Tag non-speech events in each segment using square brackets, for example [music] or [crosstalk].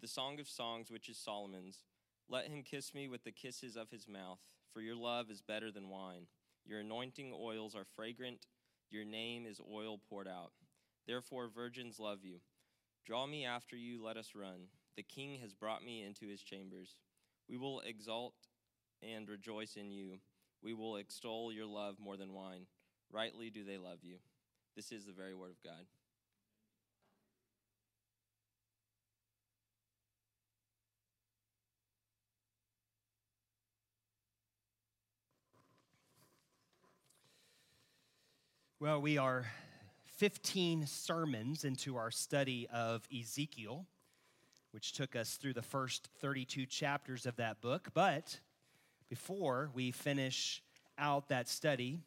the song of songs, which is Solomon's. Let him kiss me with the kisses of his mouth, for your love is better than wine. Your anointing oils are fragrant, your name is oil poured out. Therefore, virgins love you. Draw me after you, let us run. The king has brought me into his chambers. We will exalt and rejoice in you. We will extol your love more than wine. Rightly do they love you. This is the very word of God. Well, we are 15 sermons into our study of Ezekiel, which took us through the first 32 chapters of that book. But before we finish out that study,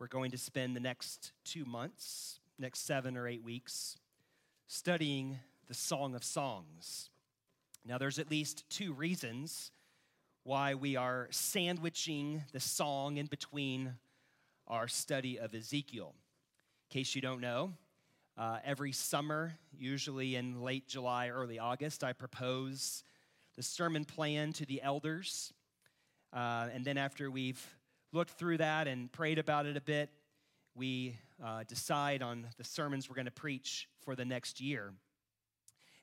we're going to spend the next two months, next seven or eight weeks, studying the Song of Songs. Now, there's at least two reasons why we are sandwiching the song in between our study of Ezekiel. In case you don't know, uh, every summer, usually in late July, early August, I propose the sermon plan to the elders. Uh, and then after we've looked through that and prayed about it a bit, we uh, decide on the sermons we're going to preach for the next year.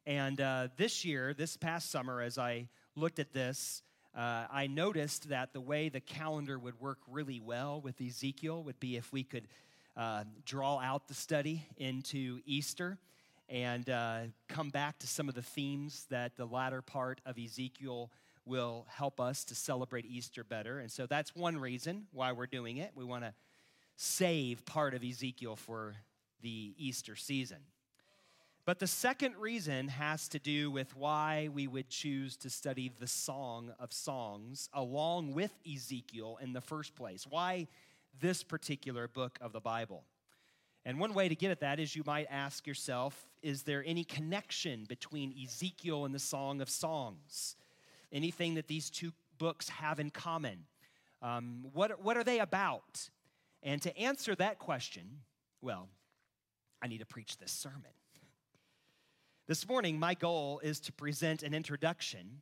And uh, this year, this past summer, as I looked at this, uh, I noticed that the way the calendar would work really well with Ezekiel would be if we could uh, draw out the study into Easter and uh, come back to some of the themes that the latter part of Ezekiel will help us to celebrate Easter better. And so that's one reason why we're doing it. We want to save part of Ezekiel for the Easter season. But the second reason has to do with why we would choose to study the Song of Songs along with Ezekiel in the first place. Why this particular book of the Bible? And one way to get at that is you might ask yourself is there any connection between Ezekiel and the Song of Songs? Anything that these two books have in common? Um, what, what are they about? And to answer that question, well, I need to preach this sermon. This morning, my goal is to present an introduction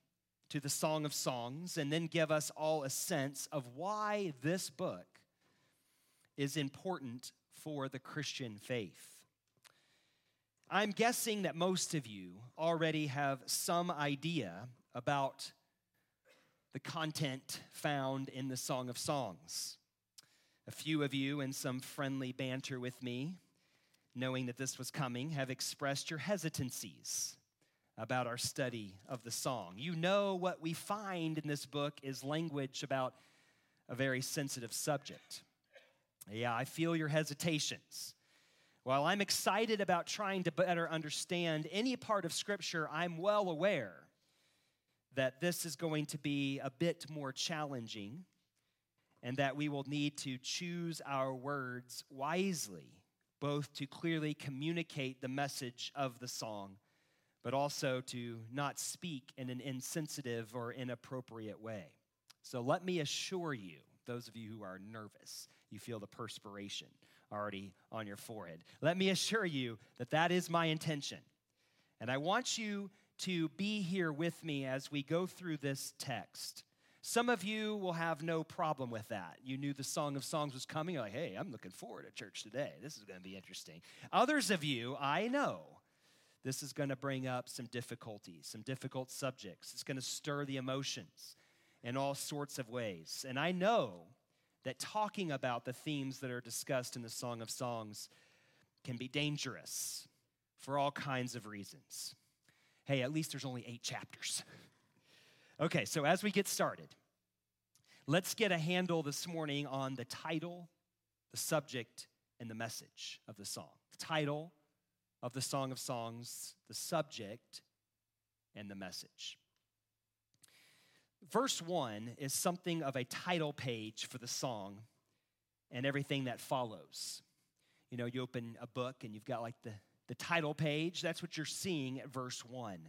to the Song of Songs and then give us all a sense of why this book is important for the Christian faith. I'm guessing that most of you already have some idea about the content found in the Song of Songs. A few of you, in some friendly banter with me, knowing that this was coming, have expressed your hesitancies about our study of the song. You know what we find in this book is language about a very sensitive subject. Yeah, I feel your hesitations. While I'm excited about trying to better understand any part of Scripture, I'm well aware that this is going to be a bit more challenging and that we will need to choose our words wisely both to clearly communicate the message of the song, but also to not speak in an insensitive or inappropriate way. So let me assure you, those of you who are nervous, you feel the perspiration already on your forehead. Let me assure you that that is my intention. And I want you to be here with me as we go through this text. Some of you will have no problem with that. You knew the Song of Songs was coming. You're like, hey, I'm looking forward to church today. This is going to be interesting. Others of you, I know, this is going to bring up some difficulties, some difficult subjects. It's going to stir the emotions in all sorts of ways. And I know that talking about the themes that are discussed in the Song of Songs can be dangerous for all kinds of reasons. Hey, at least there's only eight chapters. [laughs] Okay, so as we get started, let's get a handle this morning on the title, the subject, and the message of the song. The title of the Song of Songs, the subject, and the message. Verse 1 is something of a title page for the song and everything that follows. You know, you open a book and you've got like the, the title page. That's what you're seeing at verse 1.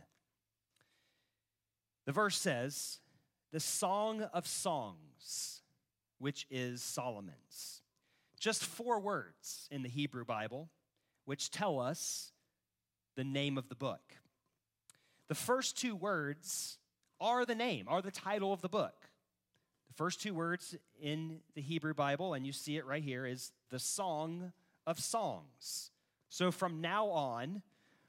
The verse says, the Song of Songs, which is Solomon's. Just four words in the Hebrew Bible, which tell us the name of the book. the first two words are the name, are the title of the book. The first two words in the Hebrew Bible, and you see it right here, is the Song of Songs. So from now on,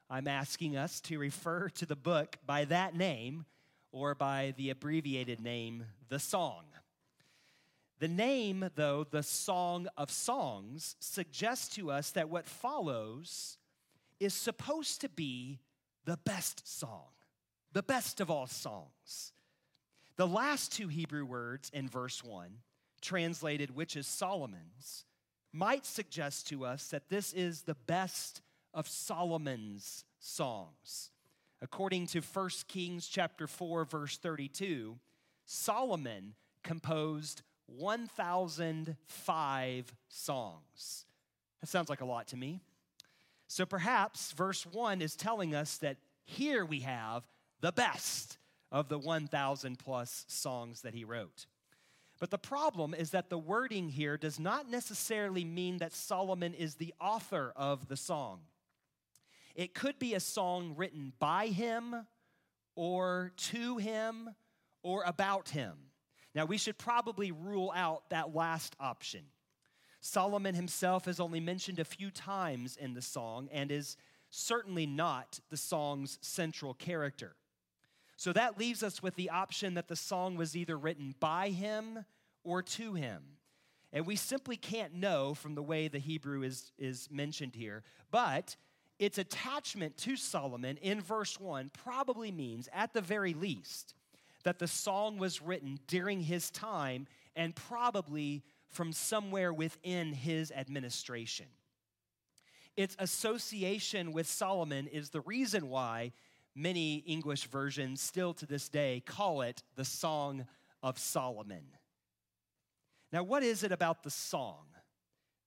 I'm asking us to refer to the book by that name or by the abbreviated name, the Song. The name, though, the Song of Songs, suggests to us that what follows is supposed to be the best song, the best of all songs. The last two Hebrew words in verse 1, translated which is Solomon's, might suggest to us that this is the best of Solomon's songs. According to 1 Kings chapter 4 verse 32, Solomon composed 1005 songs. That sounds like a lot to me. So perhaps verse 1 is telling us that here we have the best of the 1,000 plus songs that he wrote. But the problem is that the wording here does not necessarily mean that Solomon is the author of the song. It could be a song written by him or to him or about him. Now, we should probably rule out that last option. Solomon himself is only mentioned a few times in the song and is certainly not the song's central character. So that leaves us with the option that the song was either written by him or to him. And we simply can't know from the way the Hebrew is, is mentioned here. But its attachment to Solomon in verse 1 probably means, at the very least, that the song was written during his time and probably from somewhere within his administration. Its association with Solomon is the reason why many English versions still to this day call it the Song of Solomon. Now, what is it about the song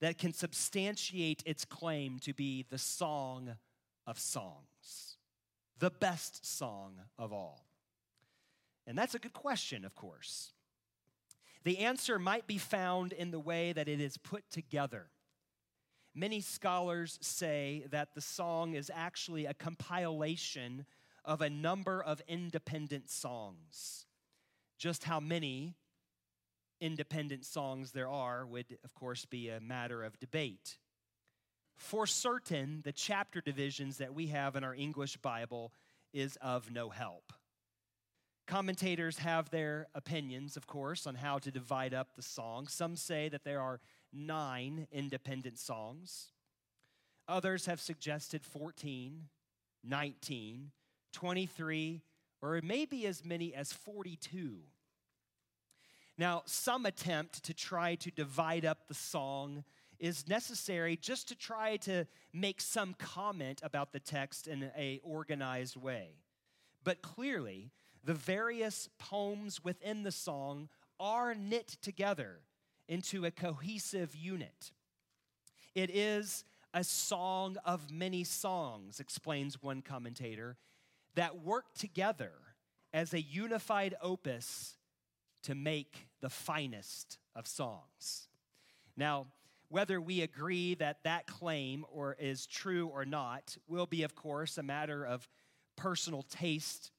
that can substantiate its claim to be the song of songs, the best song of all? And that's a good question, of course. The answer might be found in the way that it is put together. Many scholars say that the song is actually a compilation of a number of independent songs. Just how many independent songs there are would, of course, be a matter of debate. For certain, the chapter divisions that we have in our English Bible is of no help. Commentators have their opinions, of course, on how to divide up the song. Some say that there are nine independent songs. Others have suggested 14, 19, 23, or maybe as many as 42. Now, some attempt to try to divide up the song is necessary just to try to make some comment about the text in a organized way. But clearly, the various poems within the song are knit together into a cohesive unit. It is a song of many songs, explains one commentator, that work together as a unified opus to make the finest of songs. Now, whether we agree that that claim or is true or not will be of course a matter of personal taste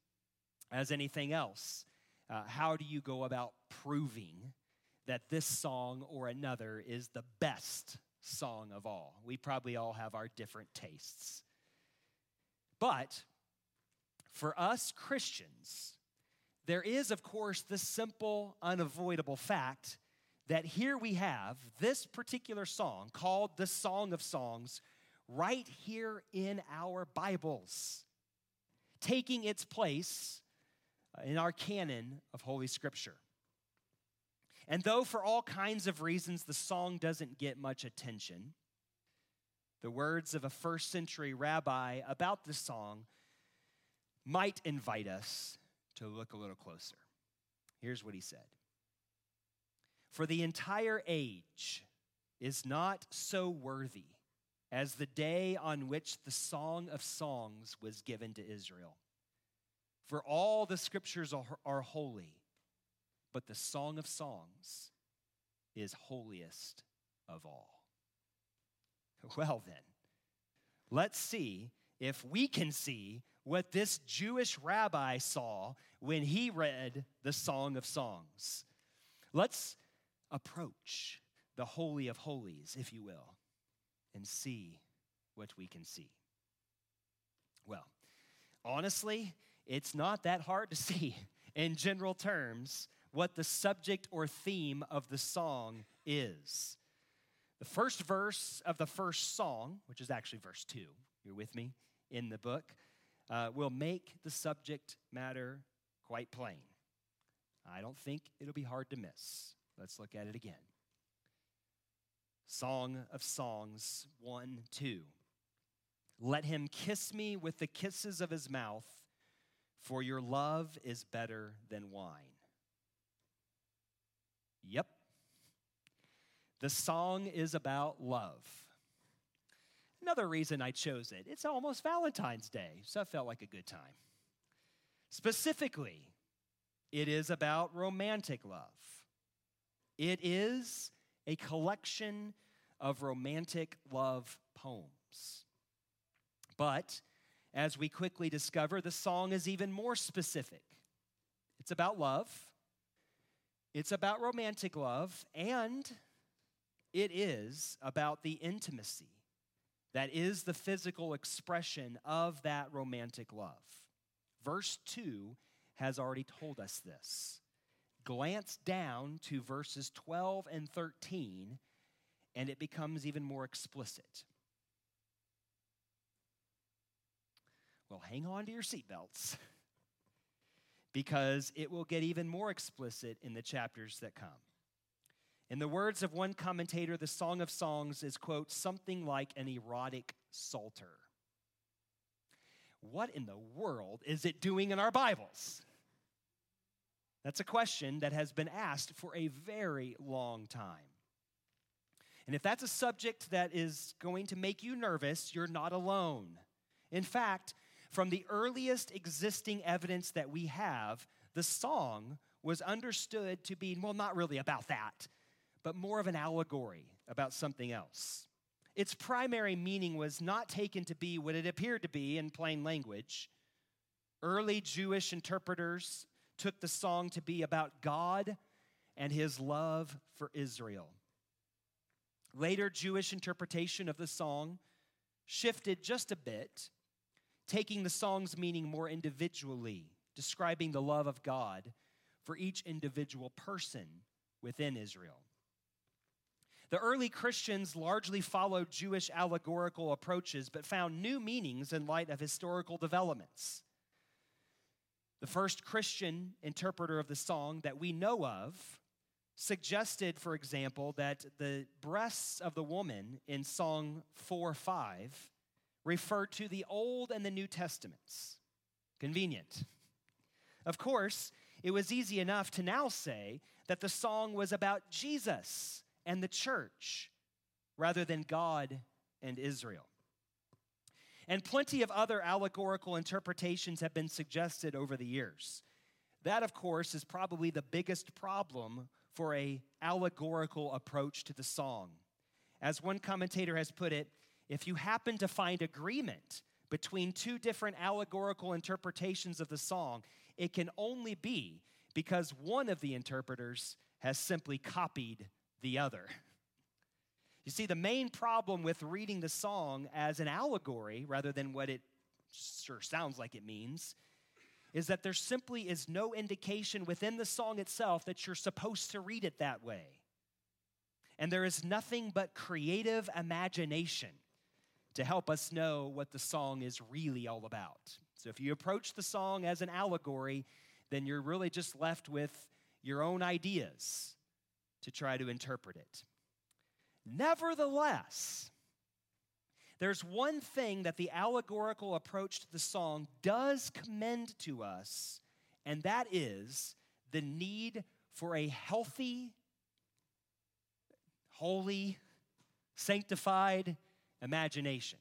as anything else. Uh, how do you go about proving that this song or another is the best song of all? We probably all have our different tastes. But for us Christians, there is, of course, the simple, unavoidable fact that here we have this particular song called the Song of Songs right here in our Bibles, taking its place uh, in our canon of Holy Scripture. And though for all kinds of reasons the song doesn't get much attention, the words of a first century rabbi about the song might invite us to look a little closer. Here's what he said For the entire age is not so worthy as the day on which the Song of Songs was given to Israel. For all the scriptures are, are holy, but the Song of Songs is holiest of all. [laughs] Well, then, let's see if we can see what this Jewish rabbi saw when he read the Song of Songs. Let's approach the Holy of Holies, if you will, and see what we can see. Well, honestly, it's not that hard to [laughs] see in general terms what the subject or theme of the song is. The first verse of the first song, which is actually verse 2, you're with me in the book, uh, will make the subject matter quite plain. I don't think it'll be hard to miss. Let's look at it again. Song of Songs 1 2. Let him kiss me with the kisses of his mouth, for your love is better than wine. Yep. The song is about love. Another reason I chose it, it's almost Valentine's Day, so it felt like a good time. Specifically, it is about romantic love. It is a collection of romantic love poems. But as we quickly discover, the song is even more specific. It's about love, it's about romantic love, and it is about the intimacy that is the physical expression of that romantic love. Verse 2 has already told us this. Glance down to verses 12 and 13, and it becomes even more explicit. Well, hang on to your seatbelts [laughs] because it will get even more explicit in the chapters that come. In the words of one commentator, the Song of Songs is, quote, something like an erotic psalter. What in the world is it doing in our Bibles? That's a question that has been asked for a very long time. And if that's a subject that is going to make you nervous, you're not alone. In fact, from the earliest existing evidence that we have, the song was understood to be, well, not really about that, but more of an allegory about something else. Its primary meaning was not taken to be what it appeared to be in plain language. Early Jewish interpreters took the song to be about God and his love for Israel. Later Jewish interpretation of the song shifted just a bit, taking the song's meaning more individually, describing the love of God for each individual person within Israel. The early Christians largely followed Jewish allegorical approaches, but found new meanings in light of historical developments. The first Christian interpreter of the song that we know of suggested, for example, that the breasts of the woman in Song 4 5 refer to the Old and the New Testaments. Convenient. Of course, it was easy enough to now say that the song was about Jesus and the church rather than God and Israel. And plenty of other allegorical interpretations have been suggested over the years. That, of course, is probably the biggest problem for a allegorical approach to the song. As one commentator has put it, if you happen to find agreement between two different allegorical interpretations of the song, it can only be because one of the interpreters has simply copied the other. You see, the main problem with reading the song as an allegory rather than what it sure sounds like it means is that there simply is no indication within the song itself that you're supposed to read it that way. And there is nothing but creative imagination to help us know what the song is really all about. So if you approach the song as an allegory, then you're really just left with your own ideas to try to interpret it. Nevertheless, there's one thing that the allegorical approach to the song does commend to us, and that is the need for a healthy, holy, sanctified imagination.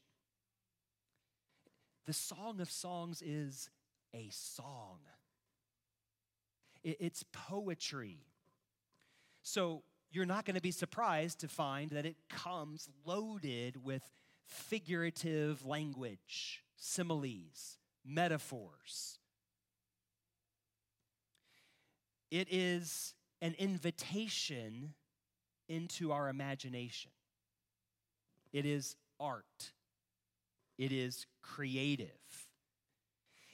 The Song of Songs is a song, it's poetry. So you're not going to be surprised to find that it comes loaded with figurative language, similes, metaphors. It is an invitation into our imagination. It is art. It is creative.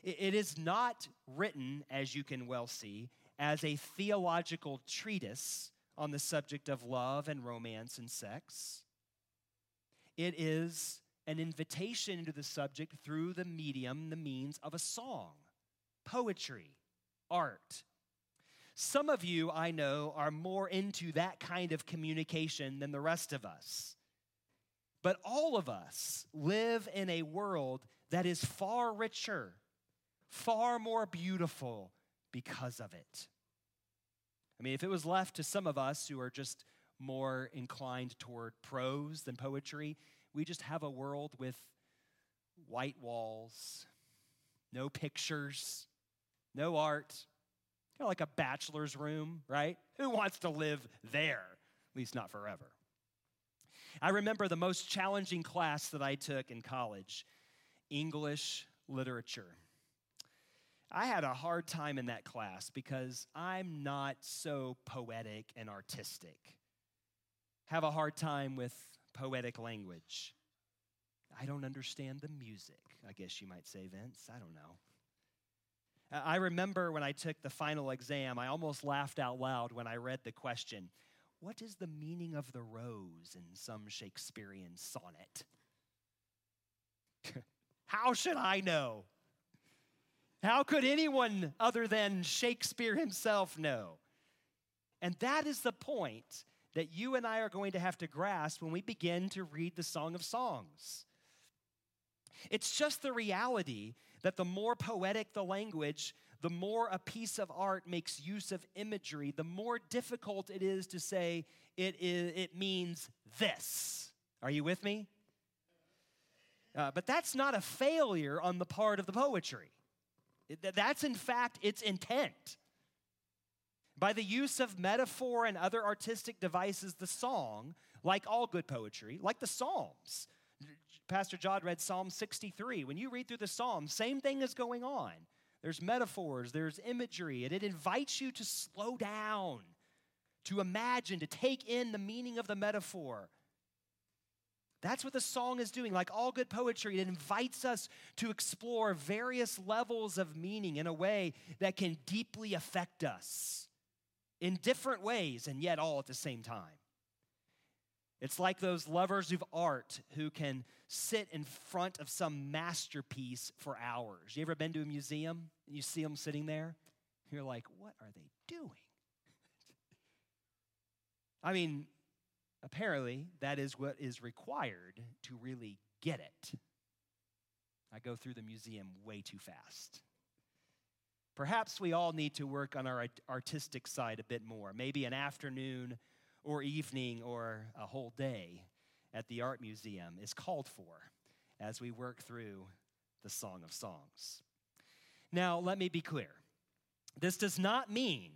It is not written, as you can well see, as a theological treatise on the subject of love and romance and sex. It is an invitation into the subject through the medium, the means of a song, poetry, art. Some of you, I know, are more into that kind of communication than the rest of us. But all of us live in a world that is far richer, far more beautiful because of it. I mean, if it was left to some of us who are just more inclined toward prose than poetry, we just have a world with white walls, no pictures, no art, kind of like a bachelor's room, right? Who wants to live there? At least not forever. I remember the most challenging class that I took in college English literature. I had a hard time in that class because I'm not so poetic and artistic. Have a hard time with poetic language. I don't understand the music, I guess you might say, Vince. I don't know. I remember when I took the final exam, I almost laughed out loud when I read the question What is the meaning of the rose in some Shakespearean sonnet? [laughs] How should I know? How could anyone other than Shakespeare himself know? And that is the point that you and I are going to have to grasp when we begin to read the Song of Songs. It's just the reality that the more poetic the language, the more a piece of art makes use of imagery, the more difficult it is to say it, is, it means this. Are you with me? Uh, but that's not a failure on the part of the poetry. That's, in fact, its intent. By the use of metaphor and other artistic devices, the song, like all good poetry, like the Psalms, Pastor John read Psalm 63. When you read through the Psalms, same thing is going on. There's metaphors, there's imagery, and it invites you to slow down, to imagine, to take in the meaning of the metaphor. That's what the song is doing. Like all good poetry, it invites us to explore various levels of meaning in a way that can deeply affect us in different ways and yet all at the same time. It's like those lovers of art who can sit in front of some masterpiece for hours. You ever been to a museum and you see them sitting there? You're like, what are they doing? [laughs] I mean, apparently, that is what is required to really get it. I go through the museum way too fast. Perhaps we all need to work on our artistic side a bit more. Maybe an afternoon or evening or a whole day at the Art Museum is called for as we work through the Song of Songs. Now, let me be clear. This does not mean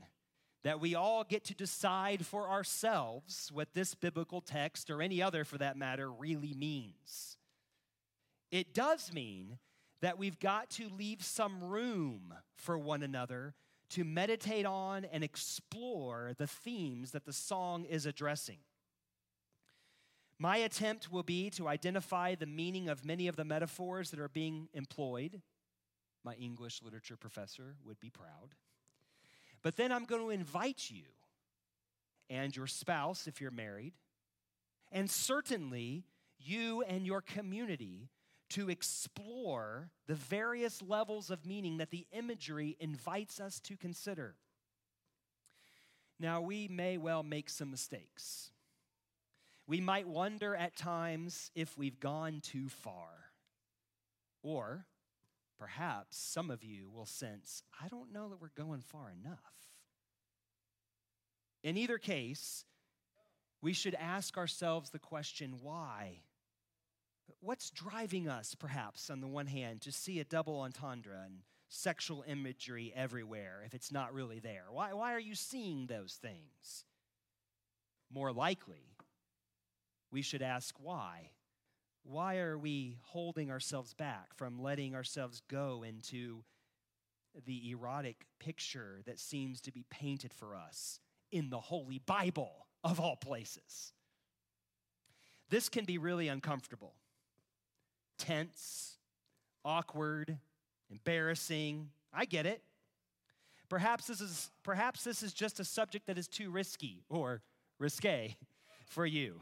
that we all get to decide for ourselves what this biblical text, or any other for that matter, really means. It does mean that we've got to leave some room for one another to meditate on and explore the themes that the song is addressing. My attempt will be to identify the meaning of many of the metaphors that are being employed. My English literature professor would be proud. But then I'm going to invite you and your spouse, if you're married, and certainly you and your community to explore the various levels of meaning that the imagery invites us to consider. Now, we may well make some mistakes. We might wonder at times if we've gone too far. Or perhaps some of you will sense, I don't know that we're going far enough. In either case, we should ask ourselves the question why What's driving us, perhaps, on the one hand, to see a double entendre and sexual imagery everywhere if it's not really there? Why, why are you seeing those things? More likely, we should ask why. Why are we holding ourselves back from letting ourselves go into the erotic picture that seems to be painted for us in the Holy Bible, of all places? This can be really uncomfortable, tense, awkward, embarrassing. I get it. Perhaps this is perhaps this is just a subject that is too risky or risque [laughs] for you.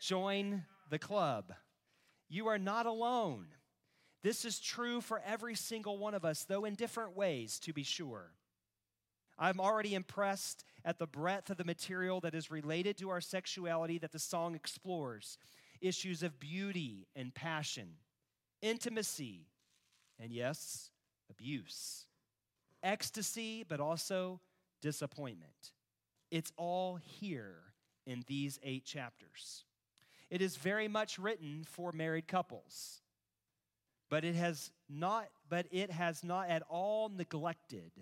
Join the club. You are not alone. This is true for every single one of us, though in different ways, to be sure. I'm already impressed at the breadth of the material that is related to our sexuality that the song explores issues of beauty and passion, intimacy, and yes, abuse, ecstasy, but also disappointment. It's all here in these eight chapters. It is very much written for married couples. But it has not but it has not at all neglected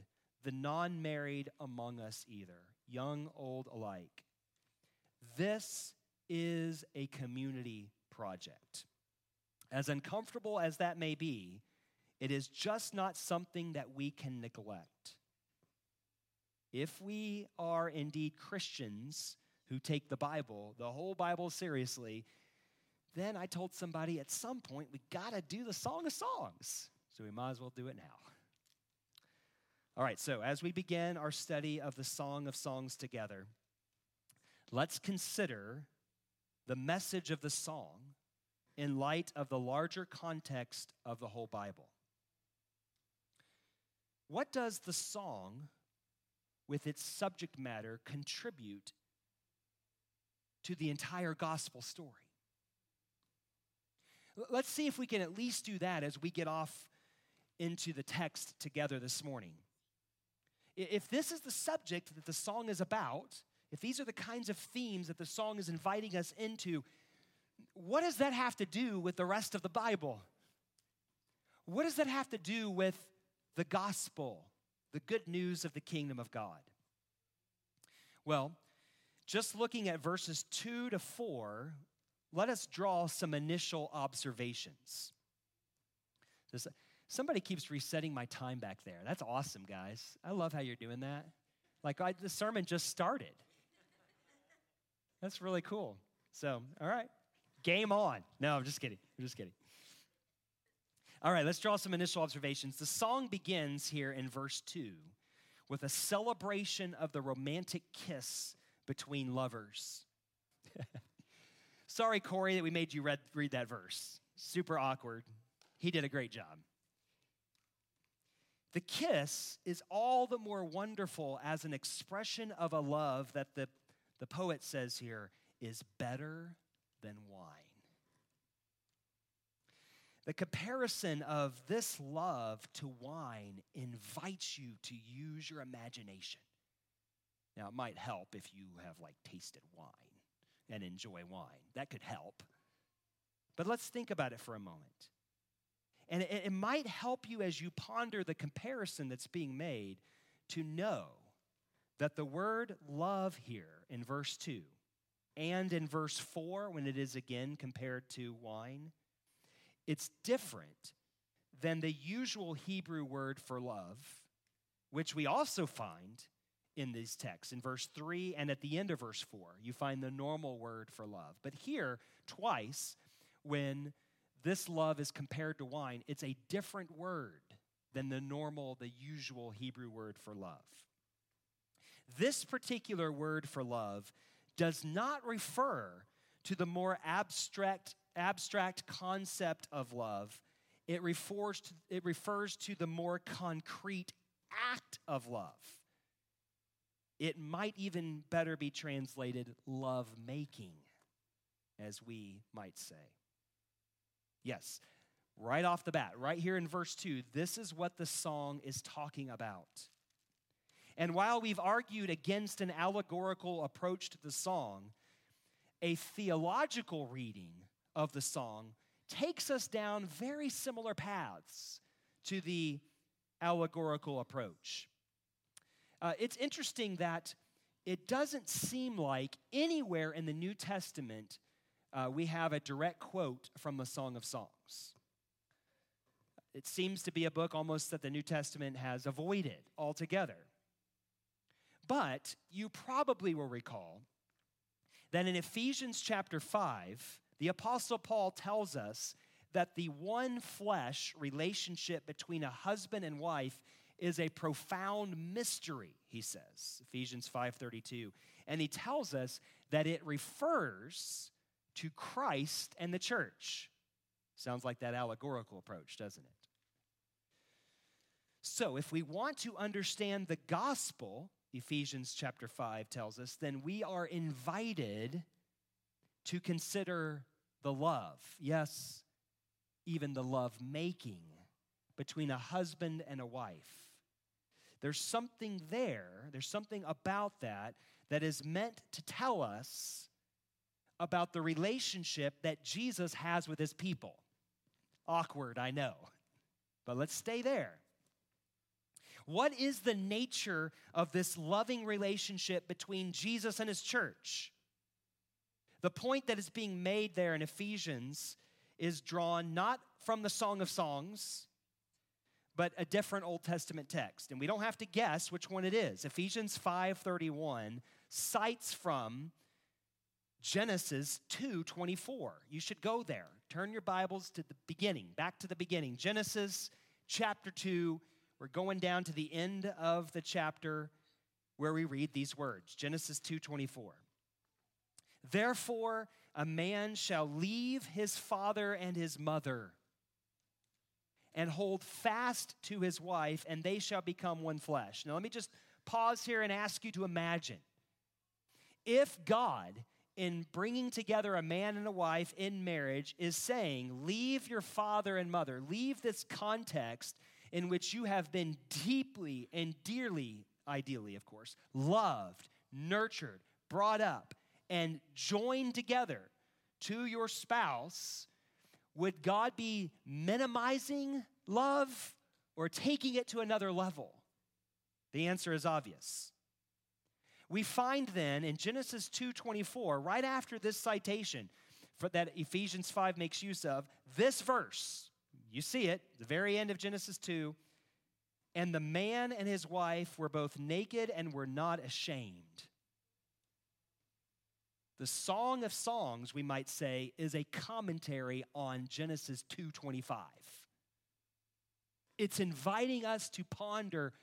the non-married among us either, young old alike. This is a community project. As uncomfortable as that may be, it is just not something that we can neglect. If we are indeed Christians, who take the Bible, the whole Bible, seriously, then I told somebody at some point we got to do the Song of Songs. So we might as well do it now. All right, so as we begin our study of the Song of Songs together, let's consider the message of the song in light of the larger context of the whole Bible. What does the song, with its subject matter, contribute to the entire gospel story. Let's see if we can at least do that as we get off into the text together this morning. If this is the subject that the song is about, if these are the kinds of themes that the song is inviting us into, what does that have to do with the rest of the Bible? What does that have to do with the gospel, the good news of the kingdom of God? Well, just looking at verses 2 to 4, let us draw some initial observations. somebody keeps resetting my time back there. That's awesome, guys. I love how you're doing that. Like I, the sermon just started. That's really cool. So, all right, game on. No, I'm just kidding. I'm just kidding. All right, let's draw some initial observations. The song begins here in verse 2 with a celebration of the romantic kiss between lovers. [laughs] Sorry, Corey, that we made you read, read that verse. Super awkward. He did a great job. The kiss is all the more wonderful as an expression of a love that the, the poet says here is better than wine. The comparison of this love to wine invites you to use your imagination. Now, it might help if you have like tasted wine and enjoy wine. That could help. But let's think about it for a moment. And it, it might help you as you ponder the comparison that's being made to know that the word love here in verse 2 and in verse 4, when it is again compared to wine, it's different than the usual Hebrew word for love, which we also find in these texts. In verse 3 and at the end of verse 4, you find the normal word for love. But here, twice, when this love is compared to wine, it's a different word than the normal, the usual Hebrew word for love. This particular word for love does not refer to the more abstract, abstract concept of love. It refers, to, it refers to the more concrete act of love. It might even better be translated love making, as we might say. Yes, right off the bat, right here in verse 2, this is what the song is talking about. And while we've argued against an allegorical approach to the song, a theological reading of the song takes us down very similar paths to the allegorical approach. Uh, it's interesting that it doesn't seem like anywhere in the New Testament uh, we have a direct quote from the Song of Songs. It seems to be a book almost that the New Testament has avoided altogether. But you probably will recall that in Ephesians chapter 5, the Apostle Paul tells us that the one flesh relationship between a husband and wife is a profound mystery, he says, Ephesians 5:32. And he tells us that it refers to Christ and the church. Sounds like that allegorical approach, doesn't it? So, if we want to understand the gospel, Ephesians chapter 5 tells us, then we are invited to consider the love. Yes, even the love making between a husband and a wife. There's something there, there's something about that that is meant to tell us about the relationship that Jesus has with his people. Awkward, I know, but let's stay there. What is the nature of this loving relationship between Jesus and his church? The point that is being made there in Ephesians is drawn not from the Song of Songs, but a different Old Testament text. And we don't have to guess which one it is. Ephesians 5:31 cites from Genesis 2:24. You should go there. Turn your Bibles to the beginning, back to the beginning. Genesis chapter 2. We're going down to the end of the chapter where we read these words. Genesis 2:24. Therefore a man shall leave his father and his mother and hold fast to his wife, and they shall become one flesh. Now, let me just pause here and ask you to imagine if God, in bringing together a man and a wife in marriage, is saying, Leave your father and mother, leave this context in which you have been deeply and dearly, ideally, of course, loved, nurtured, brought up, and joined together to your spouse would God be minimizing love or taking it to another level? The answer is obvious. We find then in Genesis 2:24, right after this citation that Ephesians 5 makes use of, this verse. You see it, the very end of Genesis 2. And the man and his wife were both naked and were not ashamed. The Song of Songs, we might say, is a commentary on Genesis 2:25. It's inviting us to ponder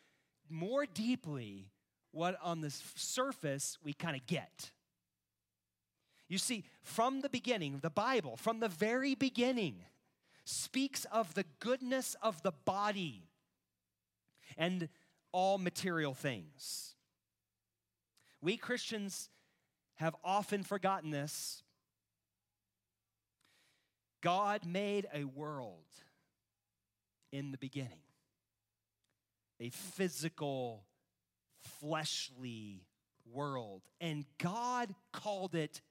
more deeply what on the surface we kind of get. You see, from the beginning, the Bible, from the very beginning, speaks of the goodness of the body and all material things. We Christians have often forgotten this. God made a world in the beginning, a physical, fleshly world, and God called it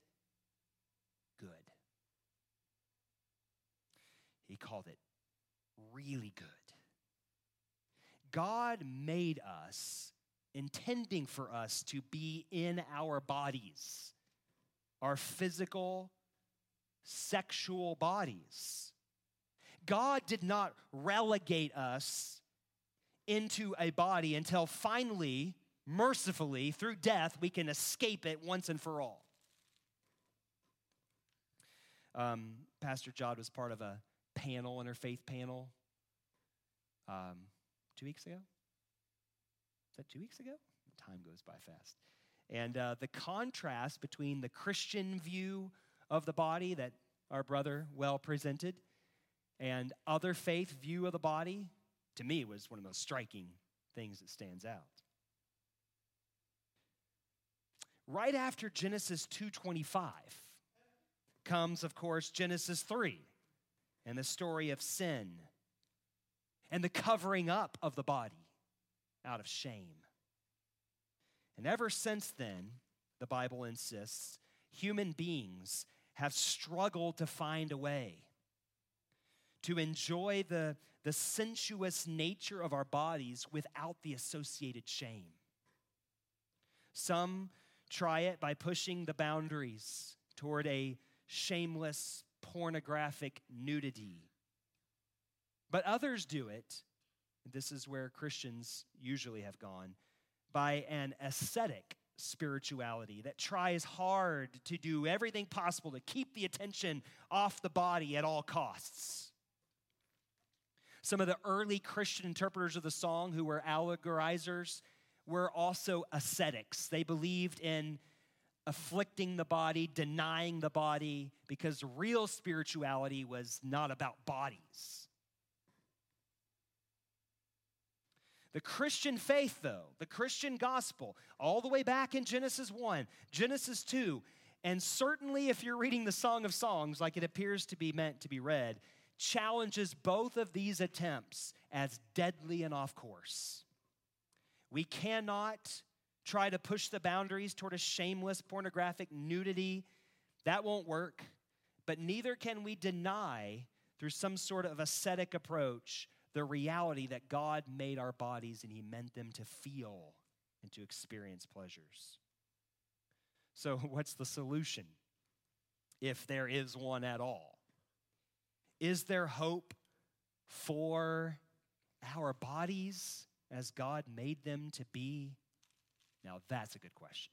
good. He called it really good. God made us intending for us to be in our bodies, our physical, sexual bodies. God did not relegate us into a body until finally, mercifully, through death, we can escape it once and for all. Um, Pastor Jod was part of a panel, interfaith panel, um, two weeks ago. Is that two weeks ago? Time goes by fast. And uh, the contrast between the Christian view of the body that our brother well presented and other faith view of the body, to me, was one of the most striking things that stands out. Right after Genesis 2:25 comes of course Genesis 3 and the story of sin and the covering up of the body out of shame. And ever since then, the Bible insists, human beings have struggled to find a way to enjoy the, the sensuous nature of our bodies without the associated shame. Some try it by pushing the boundaries toward a shameless, pornographic nudity. But others do it, this is where Christians usually have gone, by an ascetic spirituality that tries hard to do everything possible to keep the attention off the body at all costs. Some of the early Christian interpreters of the song who were allegorizers were also ascetics. They believed in afflicting the body, denying the body, because real spirituality was not about bodies. The Christian faith, though, the Christian gospel, all the way back in Genesis 1, Genesis 2, and certainly if you're reading the Song of Songs like it appears to be meant to be read, challenges both of these attempts as deadly and off course. We cannot try to push the boundaries toward a shameless pornographic nudity. That won't work. But neither can we deny, through some sort of ascetic approach, the reality that God made our bodies and He meant them to feel and to experience pleasures. So, [laughs] what's the solution? If there is one at all, is there hope for our bodies as God made them to be? Now, that's a good question.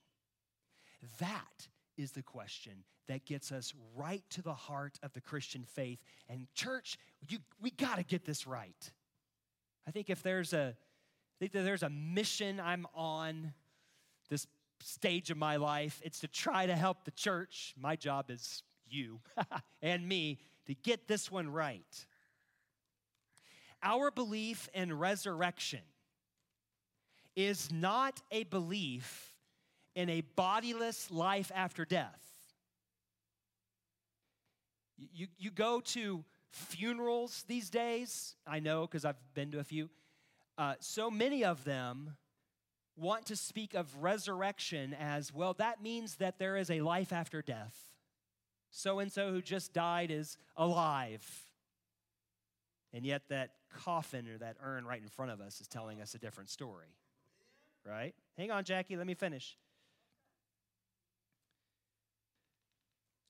That is the question that gets us right to the heart of the Christian faith. And church, you, we got to get this right. I think if there's a I think there's a mission I'm on this stage of my life, it's to try to help the church. My job is you [laughs] and me to get this one right. Our belief in resurrection is not a belief in a bodiless life after death. You, you go to funerals these days, I know because I've been to a few. Uh, so many of them want to speak of resurrection as well, that means that there is a life after death. So and so who just died is alive. And yet, that coffin or that urn right in front of us is telling us a different story. Right? Hang on, Jackie, let me finish.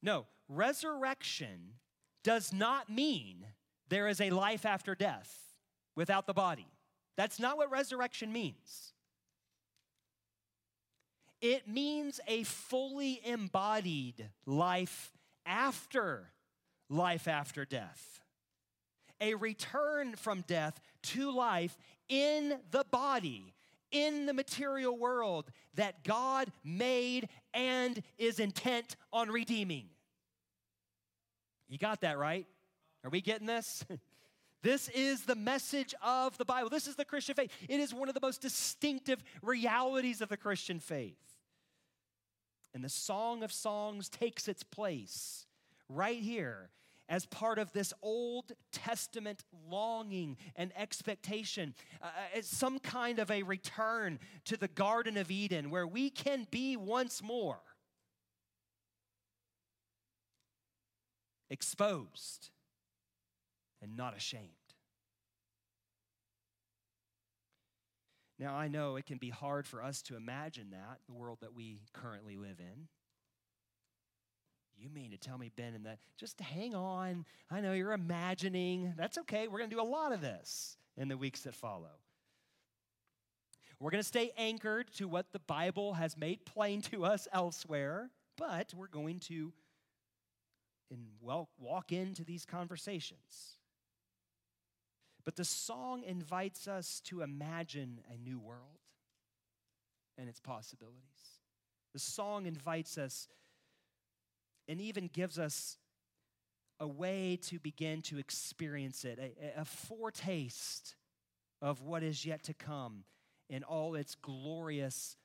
No, resurrection does not mean there is a life after death without the body. That's not what resurrection means. It means a fully embodied life after life after death, a return from death to life in the body, in the material world that God made and is intent on redeeming. You got that right? Are we getting this? [laughs] This is the message of the Bible. This is the Christian faith. It is one of the most distinctive realities of the Christian faith. And the Song of Songs takes its place right here as part of this Old Testament longing and expectation. Uh, it's some kind of a return to the Garden of Eden where we can be once more exposed and not ashamed. Now, I know it can be hard for us to imagine that, the world that we currently live in. You mean to tell me, Ben, and that just hang on. I know you're imagining. That's okay. We're going to do a lot of this in the weeks that follow. We're going to stay anchored to what the Bible has made plain to us elsewhere, but we're going to and well, walk into these conversations. But the song invites us to imagine a new world and its possibilities. The song invites us and even gives us a way to begin to experience it, a, a, foretaste of what is yet to come in all its glorious,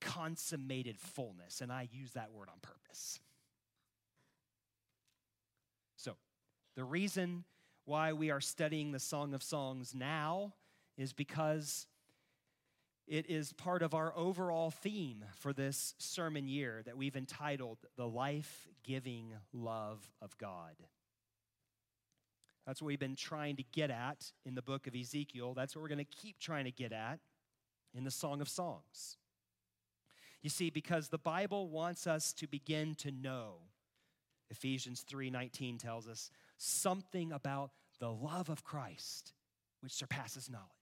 consummated fullness. And I use that word on purpose. So, the reason why we are studying the Song of Songs now is because it is part of our overall theme for this sermon year that we've entitled The Life Giving Love of God. That's what we've been trying to get at in the book of Ezekiel. That's what we're going to keep trying to get at in the Song of Songs. You see, because the Bible wants us to begin to know Ephesians 3:19 tells us something about the love of Christ which surpasses knowledge.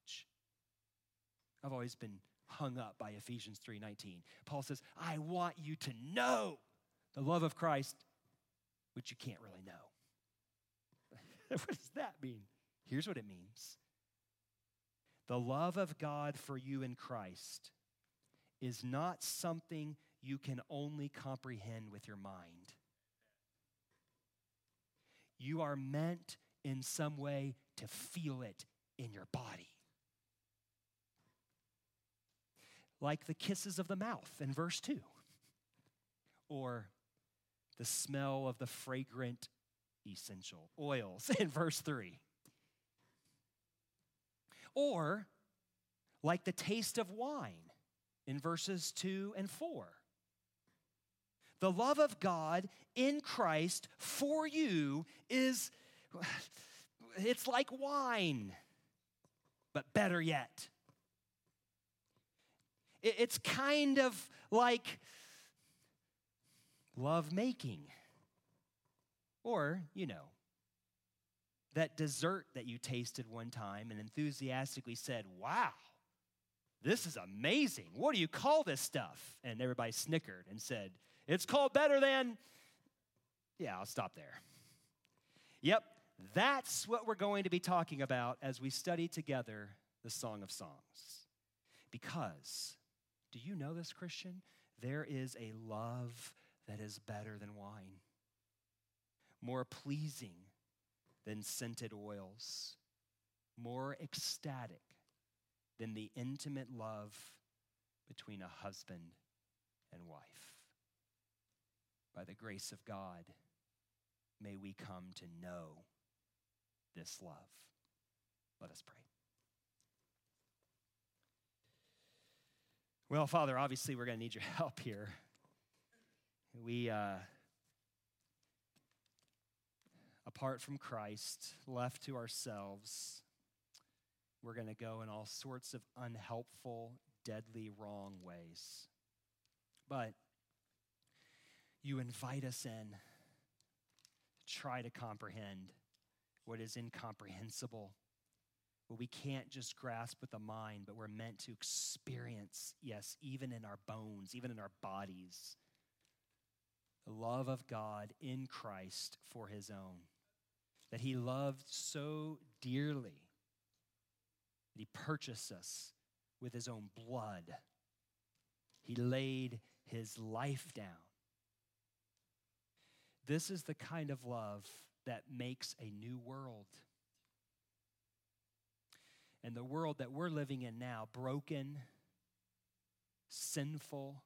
I've always been hung up by Ephesians 3:19. Paul says, "I want you to know the love of Christ which you can't really know." [laughs] what does that mean? Here's what it means. The love of God for you in Christ is not something you can only comprehend with your mind. You are meant in some way to feel it in your body. Like the kisses of the mouth in verse 2, or the smell of the fragrant essential oils [laughs] in verse 3, or like the taste of wine in verses 2 and 4. The love of God in Christ for you is, [sighs] it's like wine, but better yet. It's kind of like love making. Or, you know, that dessert that you tasted one time and enthusiastically said, Wow, this is amazing. What do you call this stuff? And everybody snickered and said, It's called better than. Yeah, I'll stop there. Yep, that's what we're going to be talking about as we study together the Song of Songs. Because, do you know this, Christian? There is a love that is better than wine, more pleasing than scented oils, more ecstatic than the intimate love between a husband and wife. By the grace of God, may we come to know this love. Let us pray. Well, Father, obviously we're going to need your [laughs] help here. We, uh, apart from Christ, left to ourselves, we're going to go in all sorts of unhelpful, deadly, wrong ways. But you invite us in to try to comprehend what is incomprehensible, what we can't just grasp with the mind, but we're meant to experience, yes, even in our bones, even in our bodies, the love of God in Christ for his own. That he loved so dearly that he purchased us with his own blood. He laid his life down. This is the kind of love that makes a new world. And the world that we're living in now, broken, sinful,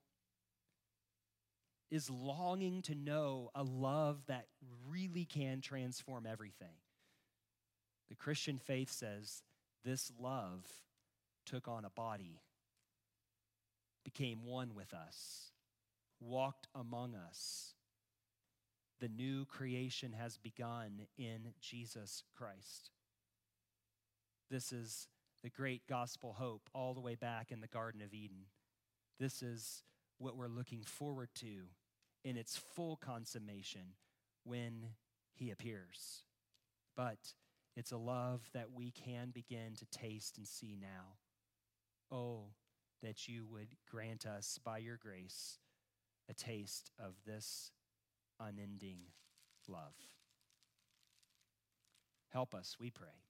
is longing to know a love that really can transform everything. The Christian faith says this love took on a body, became one with us, walked among us. The new creation has begun in Jesus Christ. This is the great gospel hope all the way back in the Garden of Eden. This is what we're looking forward to in its full consummation when he appears. But it's a love that we can begin to taste and see now. Oh, that you would grant us by your grace a taste of this unending love. Help us, we pray.